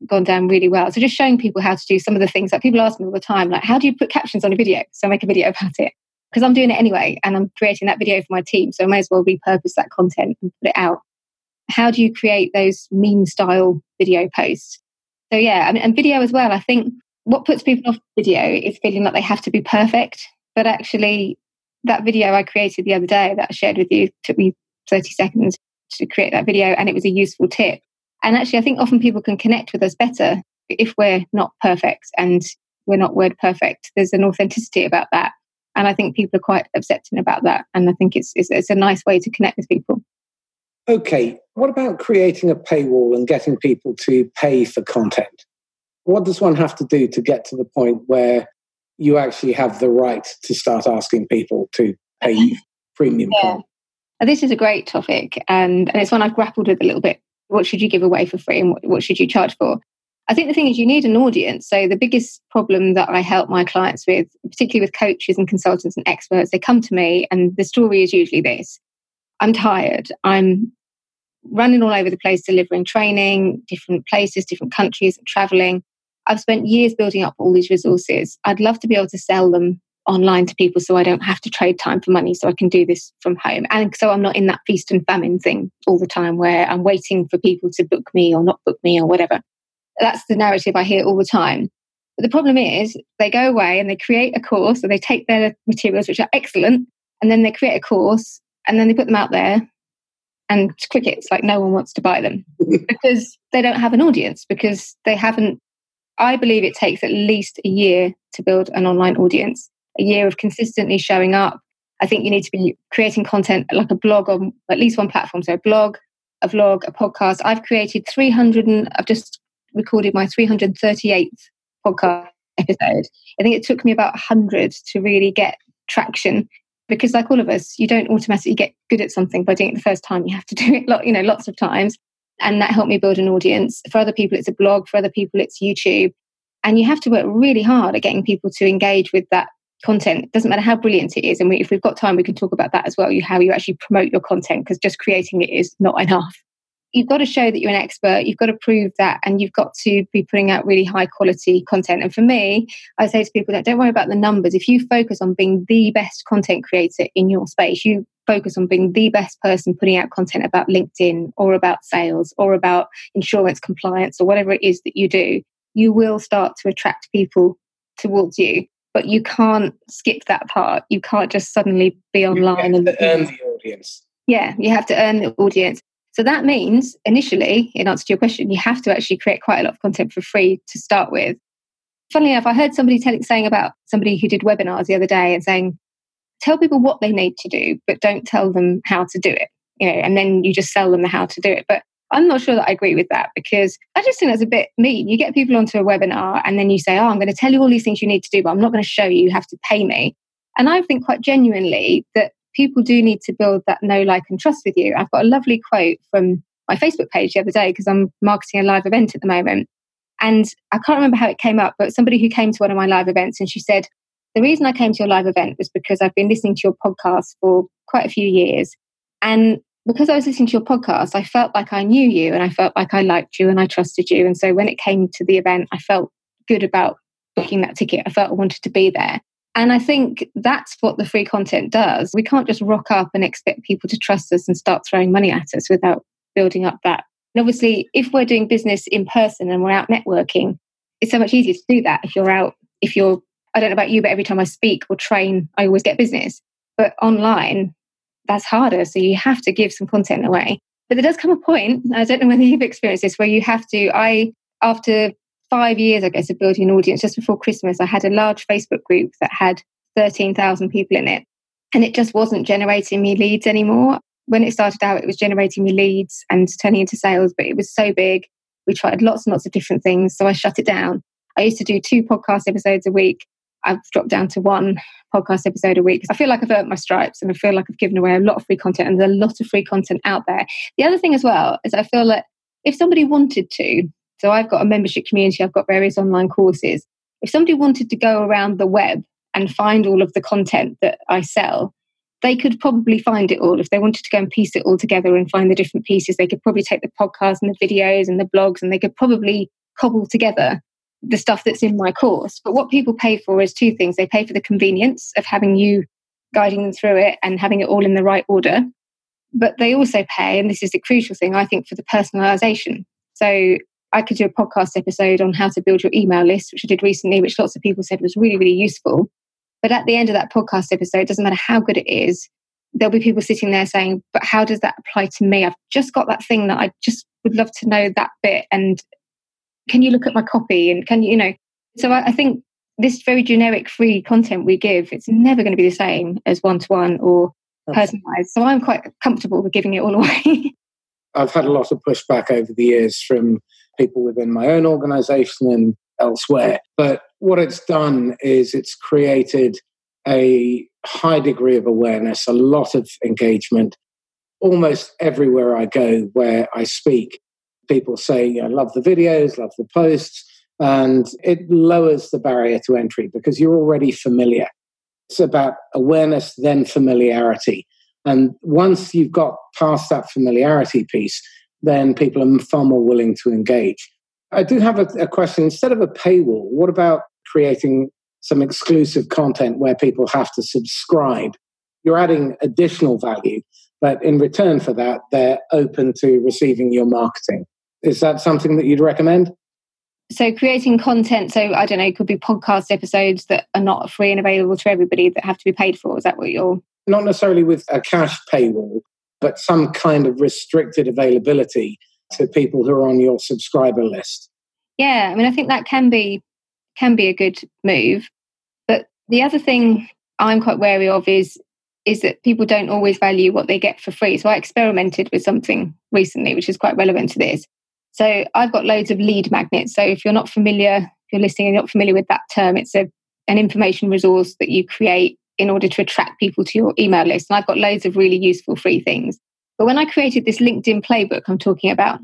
gone down really well. So just showing people how to do some of the things that people ask me all the time, like how do you put captions on a video? So I make a video about it because I'm doing it anyway, and I'm creating that video for my team. So I may as well repurpose that content and put it out. How do you create those meme style video posts? So yeah, I mean, and video as well. I think what puts people off video is feeling like they have to be perfect. But actually, that video I created the other day that I shared with you took me 30 seconds to create that video, and it was a useful tip. And actually, I think often people can connect with us better if we're not perfect and we're not word perfect. There's an authenticity about that. And I think people are quite accepting about that. And I think it's, it's, it's a nice way to connect with people. Okay. What about creating a paywall and getting people to pay for content? What does one have to do to get to the point where you actually have the right to start asking people to pay premium yeah. content? This is a great topic, and, and it's one I've grappled with a little bit. What should you give away for free, and what, what should you charge for? I think the thing is, you need an audience. So, the biggest problem that I help my clients with, particularly with coaches and consultants and experts, they come to me, and the story is usually this I'm tired. I'm running all over the place delivering training, different places, different countries, traveling. I've spent years building up all these resources. I'd love to be able to sell them online to people so I don't have to trade time for money so I can do this from home. And so I'm not in that feast and famine thing all the time where I'm waiting for people to book me or not book me or whatever. That's the narrative I hear all the time. But the problem is they go away and they create a course or they take their materials, which are excellent, and then they create a course and then they put them out there and crickets like no one wants to buy them because they don't have an audience because they haven't i believe it takes at least a year to build an online audience a year of consistently showing up. I think you need to be creating content like a blog on at least one platform so a blog a vlog a podcast. I've created 300 and i've just recorded my 338th podcast episode. I think it took me about 100 to really get traction because like all of us you don't automatically get good at something by doing it the first time. You have to do it lot you know lots of times. And that helped me build an audience. For other people it's a blog. For other people it's youtube. And you have to work really hard at getting people to engage with that content. Doesn't matter how brilliant it is and we, if we've got time we can talk about that as well you how you actually promote your content because just creating it is not enough. You've got to show that you're an expert you've got to prove that and you've got to be putting out really high quality content. And for me i say to people that don't worry about the numbers. If you focus on being the best content creator in your space you focus on being the best person putting out content about linkedin or about sales or about insurance compliance or whatever it is that you do you will start to attract people towards you but you can't skip that part you can't just suddenly be online and earn the audience yeah you have to earn the audience so that means initially, in answer to your question, you have to actually create quite a lot of content for free to start with. Funnily enough, I heard somebody telling, saying about somebody who did webinars the other day and saying, tell people what they need to do, but don't tell them how to do it. You know, and then you just sell them the how to do it. But I'm not sure that I agree with that because I just think that's a bit mean. You get people onto a webinar and then you say, Oh, I'm going to tell you all these things you need to do, but I'm not going to show you. You have to pay me. And I think quite genuinely that people do need to build that know, like, and trust with you. I've got a lovely quote from my Facebook page the other day because I'm marketing a live event at the moment. And I can't remember how it came up, but somebody who came to one of my live events and she said, The reason I came to your live event was because I've been listening to your podcast for quite a few years. And because I was listening to your podcast, I felt like I knew you and I felt like I liked you and I trusted you. And so when it came to the event, I felt good about booking that ticket. I felt I wanted to be there. And I think that's what the free content does. We can't just rock up and expect people to trust us and start throwing money at us without building up that. And obviously, if we're doing business in person and we're out networking, it's so much easier to do that if you're out, if you're, I don't know about you, but every time I speak or train, I always get business. But online, that's harder. So you have to give some content away. But there does come a point, I don't know whether you've experienced this, where you have to, I, after five years, I guess, of building an audience, just before Christmas, I had a large Facebook group that had 13,000 people in it. And it just wasn't generating me leads anymore. When it started out, it was generating me leads and turning into sales, but it was so big. We tried lots and lots of different things. So I shut it down. I used to do two podcast episodes a week. I've dropped down to one podcast episode a week. Because I feel like I've earned my stripes and I feel like I've given away a lot of free content and there's a lot of free content out there. The other thing as well is I feel that if somebody wanted to, so I've got a membership community, I've got various online courses. If somebody wanted to go around the web and find all of the content that I sell, they could probably find it all. If they wanted to go and piece it all together and find the different pieces, they could probably take the podcasts and the videos and the blogs and they could probably cobble together the stuff that's in my course. But what people pay for is two things they pay for the convenience of having you guiding them through it and having it all in the right order. But they also pay, and this is the crucial thing, I think, for the personalization. So I could do a podcast episode on how to build your email list, which I did recently, which lots of people said was really, really useful. But at the end of that podcast episode, doesn't matter how good it is, there'll be people sitting there saying, But how does that apply to me? I've just got that thing that I just would love to know that bit. And can you look at my copy? And can you, you know? So I, I think this very generic free content we give, it's never going to be the same as one to one or personalized. So I'm quite comfortable with giving it all away. I've had a lot of pushback over the years from people within my own organization and elsewhere. But what it's done is it's created a high degree of awareness, a lot of engagement. Almost everywhere I go where I speak, people say, I love the videos, love the posts, and it lowers the barrier to entry because you're already familiar. It's about awareness, then familiarity. And once you've got past that familiarity piece, then people are far more willing to engage. I do have a, a question. Instead of a paywall, what about creating some exclusive content where people have to subscribe? You're adding additional value, but in return for that, they're open to receiving your marketing. Is that something that you'd recommend? So, creating content, so I don't know, it could be podcast episodes that are not free and available to everybody that have to be paid for. Is that what you're not necessarily with a cash paywall, but some kind of restricted availability to people who are on your subscriber list. Yeah, I mean, I think that can be can be a good move. But the other thing I'm quite wary of is is that people don't always value what they get for free. So I experimented with something recently, which is quite relevant to this. So I've got loads of lead magnets. So if you're not familiar, if you're listening and you're not familiar with that term, it's a, an information resource that you create in order to attract people to your email list. And I've got loads of really useful free things. But when I created this LinkedIn playbook I'm talking about,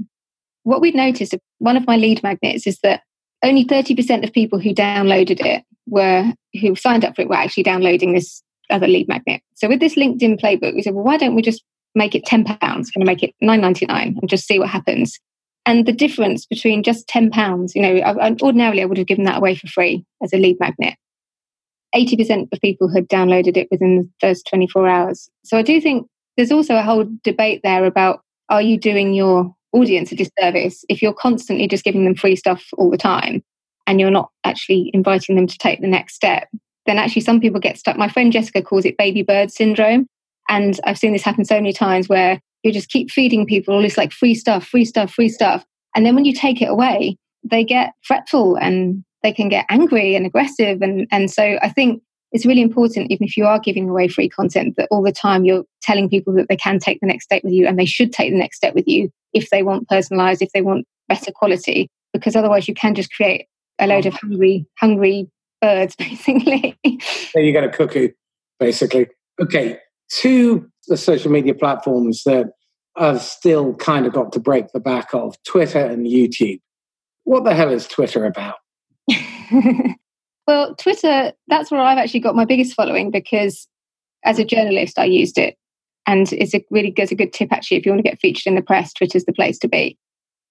what we'd noticed, one of my lead magnets is that only 30% of people who downloaded it were, who signed up for it, were actually downloading this other lead magnet. So with this LinkedIn playbook, we said, well, why don't we just make it £10? Going to make it nine ninety nine and just see what happens. And the difference between just £10, you know, ordinarily I would have given that away for free as a lead magnet. 80% of people had downloaded it within the first 24 hours. So I do think there's also a whole debate there about are you doing your audience a disservice if you're constantly just giving them free stuff all the time and you're not actually inviting them to take the next step then actually some people get stuck. My friend Jessica calls it baby bird syndrome. And I've seen this happen so many times where you just keep feeding people all this like free stuff, free stuff, free stuff. And then when you take it away, they get fretful and they can get angry and aggressive. And, and so I think it's really important, even if you are giving away free content, that all the time you're telling people that they can take the next step with you and they should take the next step with you if they want personalized, if they want better quality, because otherwise you can just create a load of hungry, hungry birds, basically. Then you get a cuckoo, basically. Okay, two the social media platforms that I've still kind of got to break the back of Twitter and YouTube. What the hell is Twitter about? well, Twitter, that's where I've actually got my biggest following because as a journalist, I used it. And it's a really it's a good tip actually. If you want to get featured in the press, Twitter's the place to be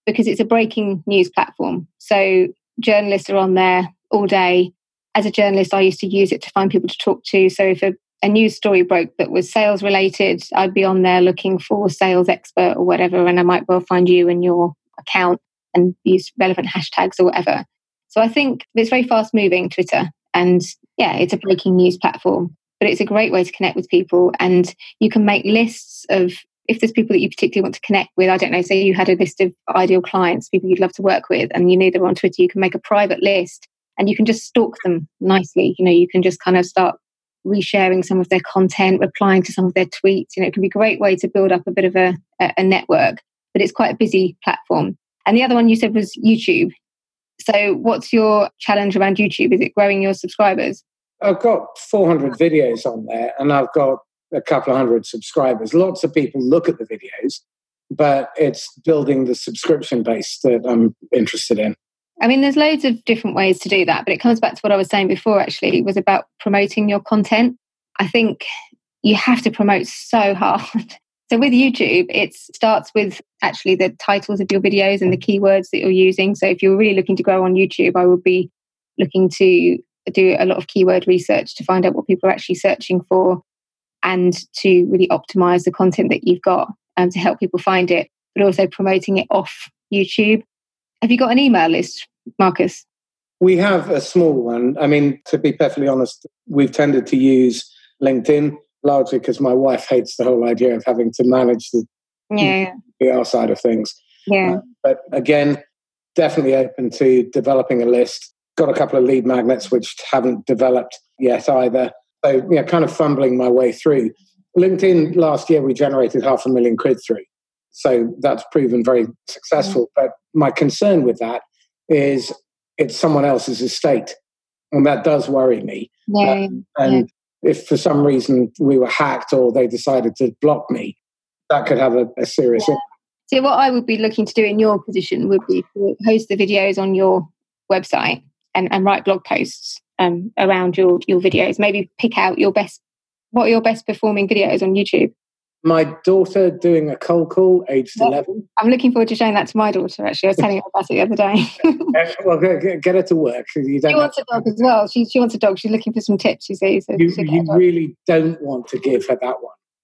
because it's a breaking news platform. So journalists are on there all day as a journalist, I used to use it to find people to talk to. So if a, a news story broke that was sales related, I'd be on there looking for sales expert or whatever, and I might well find you and your account and use relevant hashtags or whatever. So I think it's very fast moving, Twitter. And yeah, it's a breaking news platform, but it's a great way to connect with people. And you can make lists of if there's people that you particularly want to connect with, I don't know, say you had a list of ideal clients, people you'd love to work with, and you knew they were on Twitter, you can make a private list and you can just stalk them nicely. You know, you can just kind of start resharing some of their content, replying to some of their tweets. You know, it can be a great way to build up a bit of a, a network, but it's quite a busy platform. And the other one you said was YouTube. So, what's your challenge around YouTube? Is it growing your subscribers? I've got 400 videos on there and I've got a couple of hundred subscribers. Lots of people look at the videos, but it's building the subscription base that I'm interested in. I mean, there's loads of different ways to do that, but it comes back to what I was saying before, actually, was about promoting your content. I think you have to promote so hard. So with YouTube, it starts with actually the titles of your videos and the keywords that you're using. So if you're really looking to grow on YouTube, I would be looking to do a lot of keyword research to find out what people are actually searching for and to really optimize the content that you've got and to help people find it, but also promoting it off YouTube. Have you got an email list, Marcus? We have a small one. I mean, to be perfectly honest, we've tended to use LinkedIn largely because my wife hates the whole idea of having to manage the yeah. PR side of things. Yeah. Uh, but again, definitely open to developing a list. Got a couple of lead magnets which haven't developed yet either. So, yeah, kind of fumbling my way through. LinkedIn last year, we generated half a million quid through. So that's proven very successful. But my concern with that is it's someone else's estate. And that does worry me. Yeah, um, and yeah. if for some reason we were hacked or they decided to block me, that could have a, a serious yeah. impact. So, what I would be looking to do in your position would be to host the videos on your website and, and write blog posts um, around your, your videos. Maybe pick out your best, what are your best performing videos on YouTube? My daughter doing a cold call aged 11 i'm looking forward to showing that to my daughter actually. I was telling her about it the other day. Well get, get, her to work. You don't she wants a dog as well. She, she wants a dog. She's looking for some tips you see so you, you really don't want to give her that one.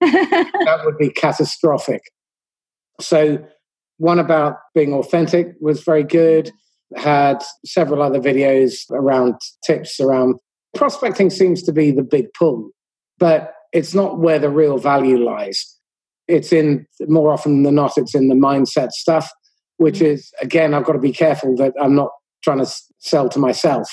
That would be catastrophic. So one about being authentic was very good. Had several other videos around tips around. Prospecting seems to be the big pull but it's not where the real value lies. It's in more often than not, it's in the mindset stuff, which mm. is again, I've got to be careful that I'm not trying to sell to myself.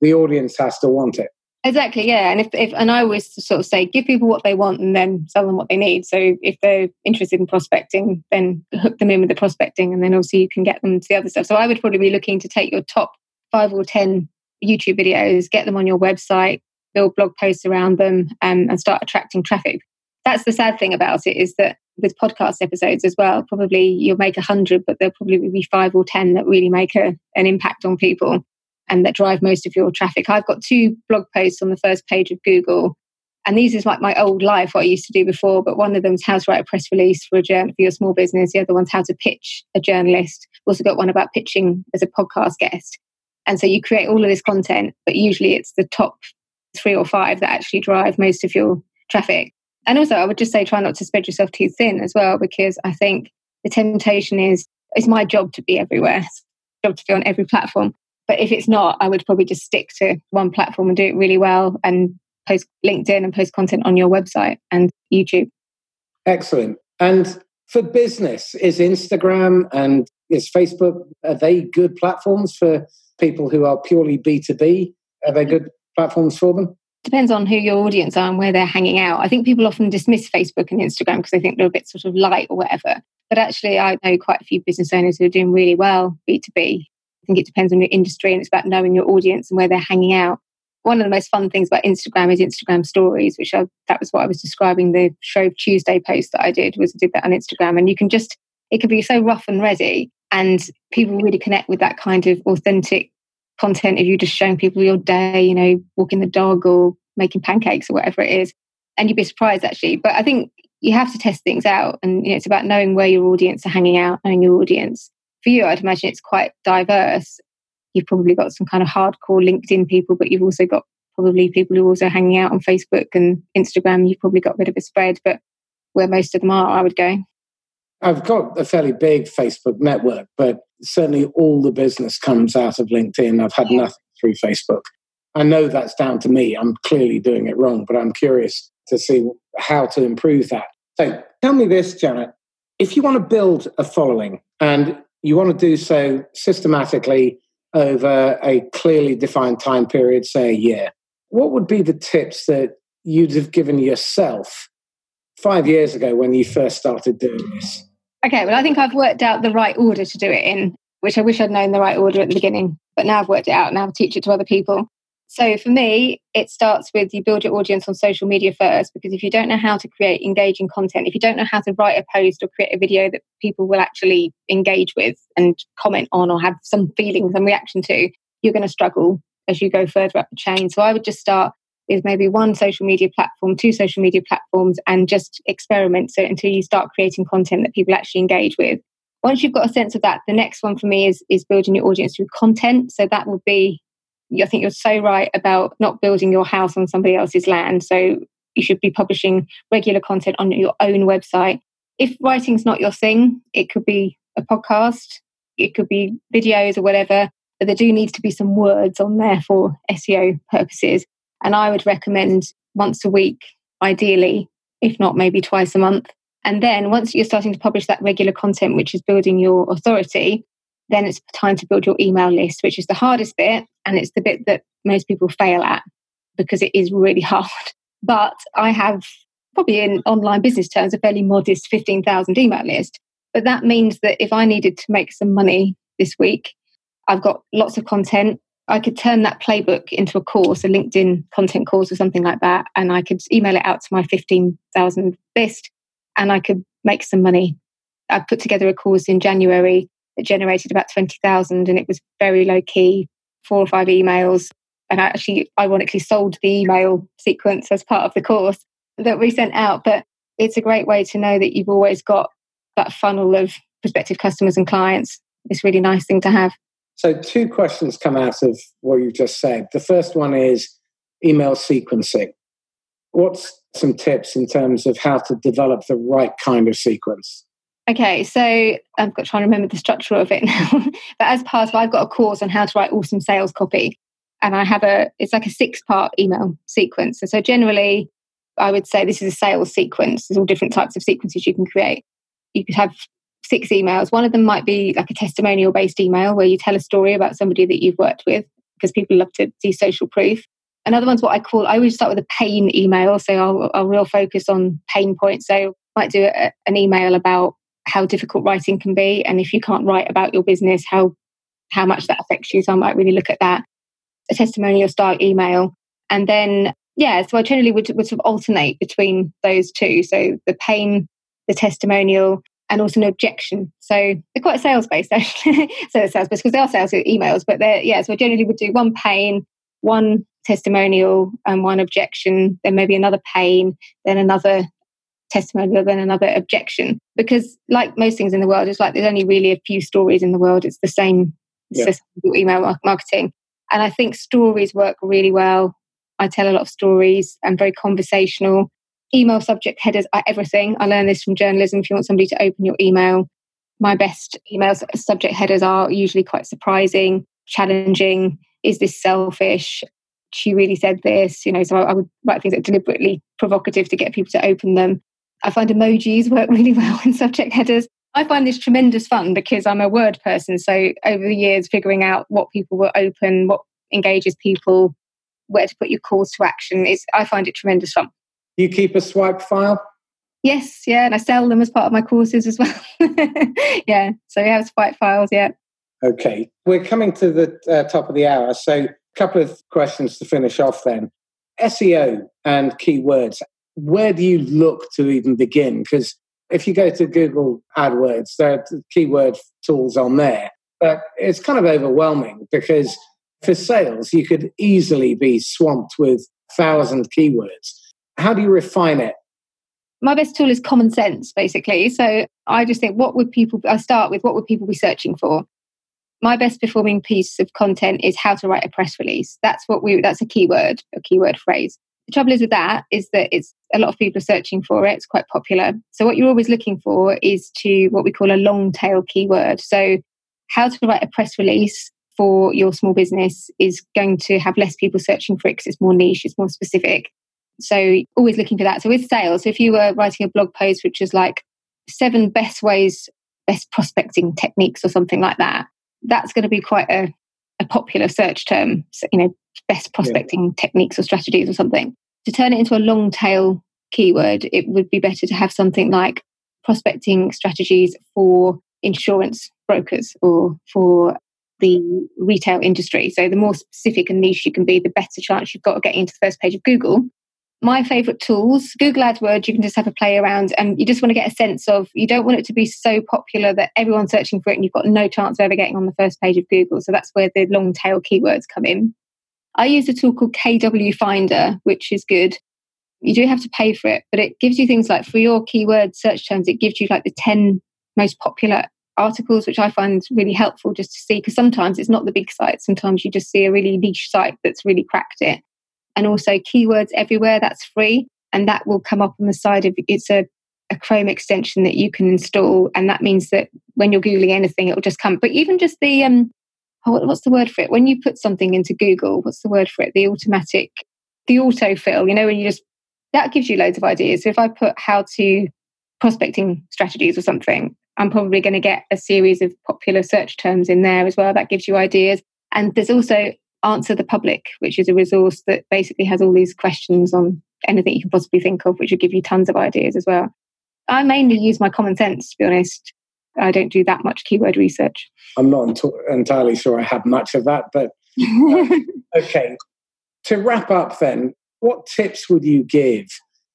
The audience has to want it. Exactly, yeah. And if, if and I always sort of say give people what they want and then sell them what they need. So if they're interested in prospecting, then hook them in with the prospecting and then obviously you can get them to the other stuff. So I would probably be looking to take your top five or ten YouTube videos, get them on your website, build blog posts around them um, and start attracting traffic. That's the sad thing about it is that with podcast episodes as well, probably you'll make a hundred, but there'll probably be five or ten that really make a, an impact on people and that drive most of your traffic. I've got two blog posts on the first page of Google. And these is like my old life, what I used to do before. But one of them's how to write a press release for a journal for your small business. The other one's how to pitch a journalist. We've also got one about pitching as a podcast guest. And so you create all of this content, but usually it's the top three or five that actually drive most of your traffic. And also, I would just say try not to spread yourself too thin as well, because I think the temptation is it's my job to be everywhere, job to be on every platform. But if it's not, I would probably just stick to one platform and do it really well and post LinkedIn and post content on your website and YouTube. Excellent. And for business, is Instagram and is Facebook, are they good platforms for people who are purely B2B? Are they good platforms for them? Depends on who your audience are and where they're hanging out. I think people often dismiss Facebook and Instagram because they think they're a bit sort of light or whatever. But actually, I know quite a few business owners who are doing really well B2B. I think it depends on your industry and it's about knowing your audience and where they're hanging out. One of the most fun things about Instagram is Instagram stories, which I, that was what I was describing the Shrove Tuesday post that I did was I did that on Instagram. And you can just, it can be so rough and ready and people really connect with that kind of authentic content if you're just showing people your day, you know, walking the dog or making pancakes or whatever it is. And you'd be surprised actually. But I think you have to test things out and you know, it's about knowing where your audience are hanging out, knowing your audience. For you, I'd imagine it's quite diverse. You've probably got some kind of hardcore LinkedIn people, but you've also got probably people who are also hanging out on Facebook and Instagram. You've probably got a bit of a spread, but where most of them are, I would go. I've got a fairly big Facebook network, but certainly all the business comes out of LinkedIn. I've had nothing through Facebook. I know that's down to me. I'm clearly doing it wrong, but I'm curious to see how to improve that. So tell me this, Janet. If you want to build a following and you want to do so systematically over a clearly defined time period, say a year, what would be the tips that you'd have given yourself five years ago when you first started doing this? Okay, well, I think I've worked out the right order to do it in, which I wish I'd known the right order at the beginning, but now I've worked it out and now I teach it to other people. So for me, it starts with you build your audience on social media first, because if you don't know how to create engaging content, if you don't know how to write a post or create a video that people will actually engage with and comment on or have some feelings and reaction to, you're going to struggle as you go further up the chain. So I would just start is maybe one social media platform, two social media platforms, and just experiment so until you start creating content that people actually engage with. Once you've got a sense of that, the next one for me is is building your audience through content. So that will be, I think you're so right about not building your house on somebody else's land. So you should be publishing regular content on your own website. If writing's not your thing, it could be a podcast, it could be videos or whatever, but there do need to be some words on there for SEO purposes. And I would recommend once a week, ideally, if not maybe twice a month. And then once you're starting to publish that regular content, which is building your authority, then it's time to build your email list, which is the hardest bit. And it's the bit that most people fail at because it is really hard. But I have probably in online business terms a fairly modest 15,000 email list. But that means that if I needed to make some money this week, I've got lots of content. I could turn that playbook into a course, a LinkedIn content course or something like that, and I could email it out to my 15,000 list and I could make some money. I put together a course in January that generated about 20,000 and it was very low key, four or five emails. And I actually, ironically, sold the email sequence as part of the course that we sent out. But it's a great way to know that you've always got that funnel of prospective customers and clients. It's a really nice thing to have. So, two questions come out of what you've just said. The first one is email sequencing. What's some tips in terms of how to develop the right kind of sequence? Okay, so I've got to try and remember the structure of it now. but as part of, I've got a course on how to write awesome sales copy, and I have a it's like a six part email sequence. So, so generally, I would say this is a sales sequence. There's all different types of sequences you can create. You could have six emails. One of them might be like a testimonial based email where you tell a story about somebody that you've worked with because people love to see social proof. Another one's what I call, I always start with a pain email. So I'll, I'll real focus on pain points. So I might do a, an email about how difficult writing can be. And if you can't write about your business, how, how much that affects you. So I might really look at that. A testimonial style email. And then, yeah, so I generally would, would sort of alternate between those two. So the pain, the testimonial, and also an objection. So they're quite sales based, actually. so sales based because they are sales emails, but they're, yeah, so I generally would do one pain, one testimonial, and one objection, then maybe another pain, then another testimonial, then another objection. Because, like most things in the world, it's like there's only really a few stories in the world. It's the same yeah. email marketing. And I think stories work really well. I tell a lot of stories. I'm very conversational email subject headers are everything. I learned this from journalism. If you want somebody to open your email, my best email subject headers are usually quite surprising, challenging. Is this selfish? She really said this, you know. So I, I would write things that are deliberately provocative to get people to open them. I find emojis work really well in subject headers. I find this tremendous fun because I'm a word person. So over the years, figuring out what people will open, what engages people, where to put your calls to action is I find it tremendous fun you keep a swipe file? Yes, yeah, and I sell them as part of my courses as well. yeah, so we have swipe files, yeah. Okay, we're coming to the uh, top of the hour, so a couple of questions to finish off then. SEO and keywords, where do you look to even begin? Because if you go to Google AdWords, there are keyword tools on there, but it's kind of overwhelming because for sales, you could easily be swamped with thousand keywords how do you refine it? My best tool is common sense, basically. So I just think, what would people, I start with what would people be searching for? My best performing piece of content is how to write a press release. That's what we, that's a keyword, a keyword phrase. The trouble is with that is that it's a lot of people are searching for it. It's quite popular. So what you're always looking for is to what we call a long tail keyword. So how to write a press release for your small business is going to have less people searching for it because it's more niche, it's more specific. So always looking for that. So with sales, if you were writing a blog post which is like seven best ways, best prospecting techniques or something like that, that's going to be quite a, a popular search term. So, you know, best prospecting yeah. techniques or strategies or something. To turn it into a long tail keyword, it would be better to have something like prospecting strategies for insurance brokers or for the retail industry. So the more specific and niche you can be, the better chance you've got of getting into the first page of Google my favorite tools google adwords you can just have a play around and you just want to get a sense of you don't want it to be so popular that everyone's searching for it and you've got no chance of ever getting on the first page of google. So that's where the long tail keywords come in. I use a tool called KWFinder which is good. You do have to pay for it but it gives you things like for your keyword search terms it gives you like the 10 most popular articles which i find really helpful just to see because sometimes it's not the big sites sometimes you just see a really niche site that's really cracked it and also keywords everywhere that's free. And that will come up on the side of it's a, a chrome extension that you can install. And that means that when you're googling anything it will just come. But even just the um oh, what's the word for it? When you put something into google what's the word for it? The automatic the autofill you know when you just that gives you loads of ideas. So if i put how to prospecting strategies or something i'm probably going to get a series of popular search terms in there as well. That gives you ideas. And there's also Answer the Public, which is a resource that basically has all these questions on anything you can possibly think of, which would give you tons of ideas as well. I mainly use my common sense, to be honest. I don't do that much keyword research. I'm not entirely sure I have much of that, but uh, okay. To wrap up, then, what tips would you give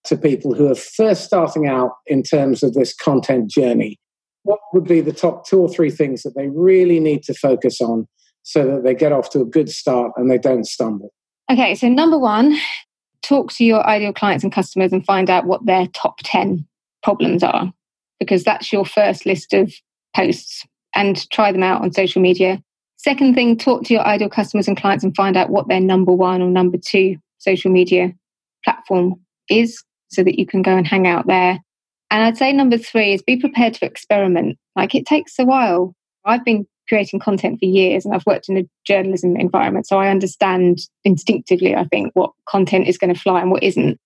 to people who are first starting out in terms of this content journey? What would be the top two or three things that they really need to focus on so that they get off to a good start and they don't stumble? Okay, so number one, talk to your ideal clients and customers and find out what their top 10 problems are, because that's your first list of posts and try them out on social media. Second thing, talk to your ideal customers and clients and find out what their number one or number two social media platform is so that you can go and hang out there. And I'd say number three is be prepared to experiment. Like it takes a while. I've been creating content for years and I've worked in a journalism environment. So I understand instinctively, I think, what content is going to fly and what isn't.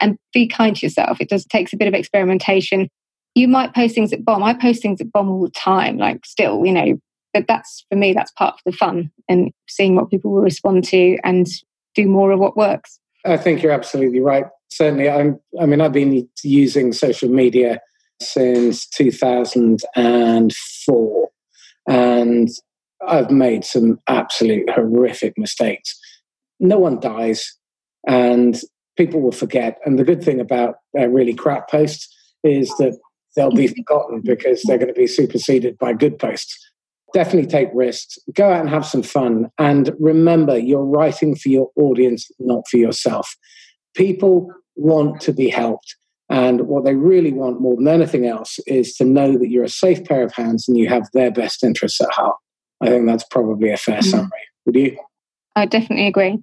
and be kind to yourself. It does takes a bit of experimentation. You might post things at bomb. I post things at bomb all the time, like still, you know, but that's for me, that's part of the fun and seeing what people will respond to and do more of what works. I think you're absolutely right. Certainly, I'm, I mean, I've been using social media since 2004, and I've made some absolute horrific mistakes. No one dies, and people will forget. And the good thing about uh, really crap posts is that they'll be forgotten because they're going to be superseded by good posts. Definitely take risks, go out and have some fun. And remember, you're writing for your audience, not for yourself. People want to be helped. And what they really want more than anything else is to know that you're a safe pair of hands and you have their best interests at heart. I think that's probably a fair mm-hmm. summary. Would you? I definitely agree.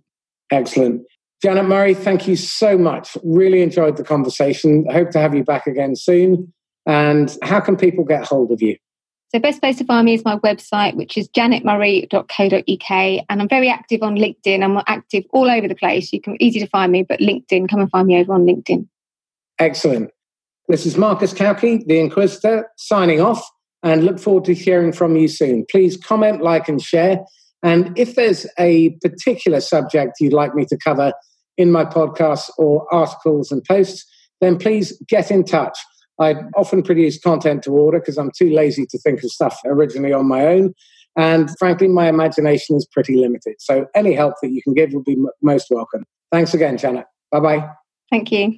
Excellent. Janet Murray, thank you so much. Really enjoyed the conversation. I hope to have you back again soon. And how can people get hold of you? So, best place to find me is my website, which is janetmurray.co.uk. And I'm very active on LinkedIn. I'm active all over the place. You can easy to find me, but LinkedIn, come and find me over on LinkedIn. Excellent. This is Marcus Cauchi, the Inquisitor, signing off and look forward to hearing from you soon. Please comment, like, and share. And if there's a particular subject you'd like me to cover, in my podcasts or articles and posts, then please get in touch. I often produce content to order because I'm too lazy to think of stuff originally on my own. And frankly, my imagination is pretty limited. So any help that you can give will be m- most welcome. Thanks again, Janet. Bye bye. Thank you.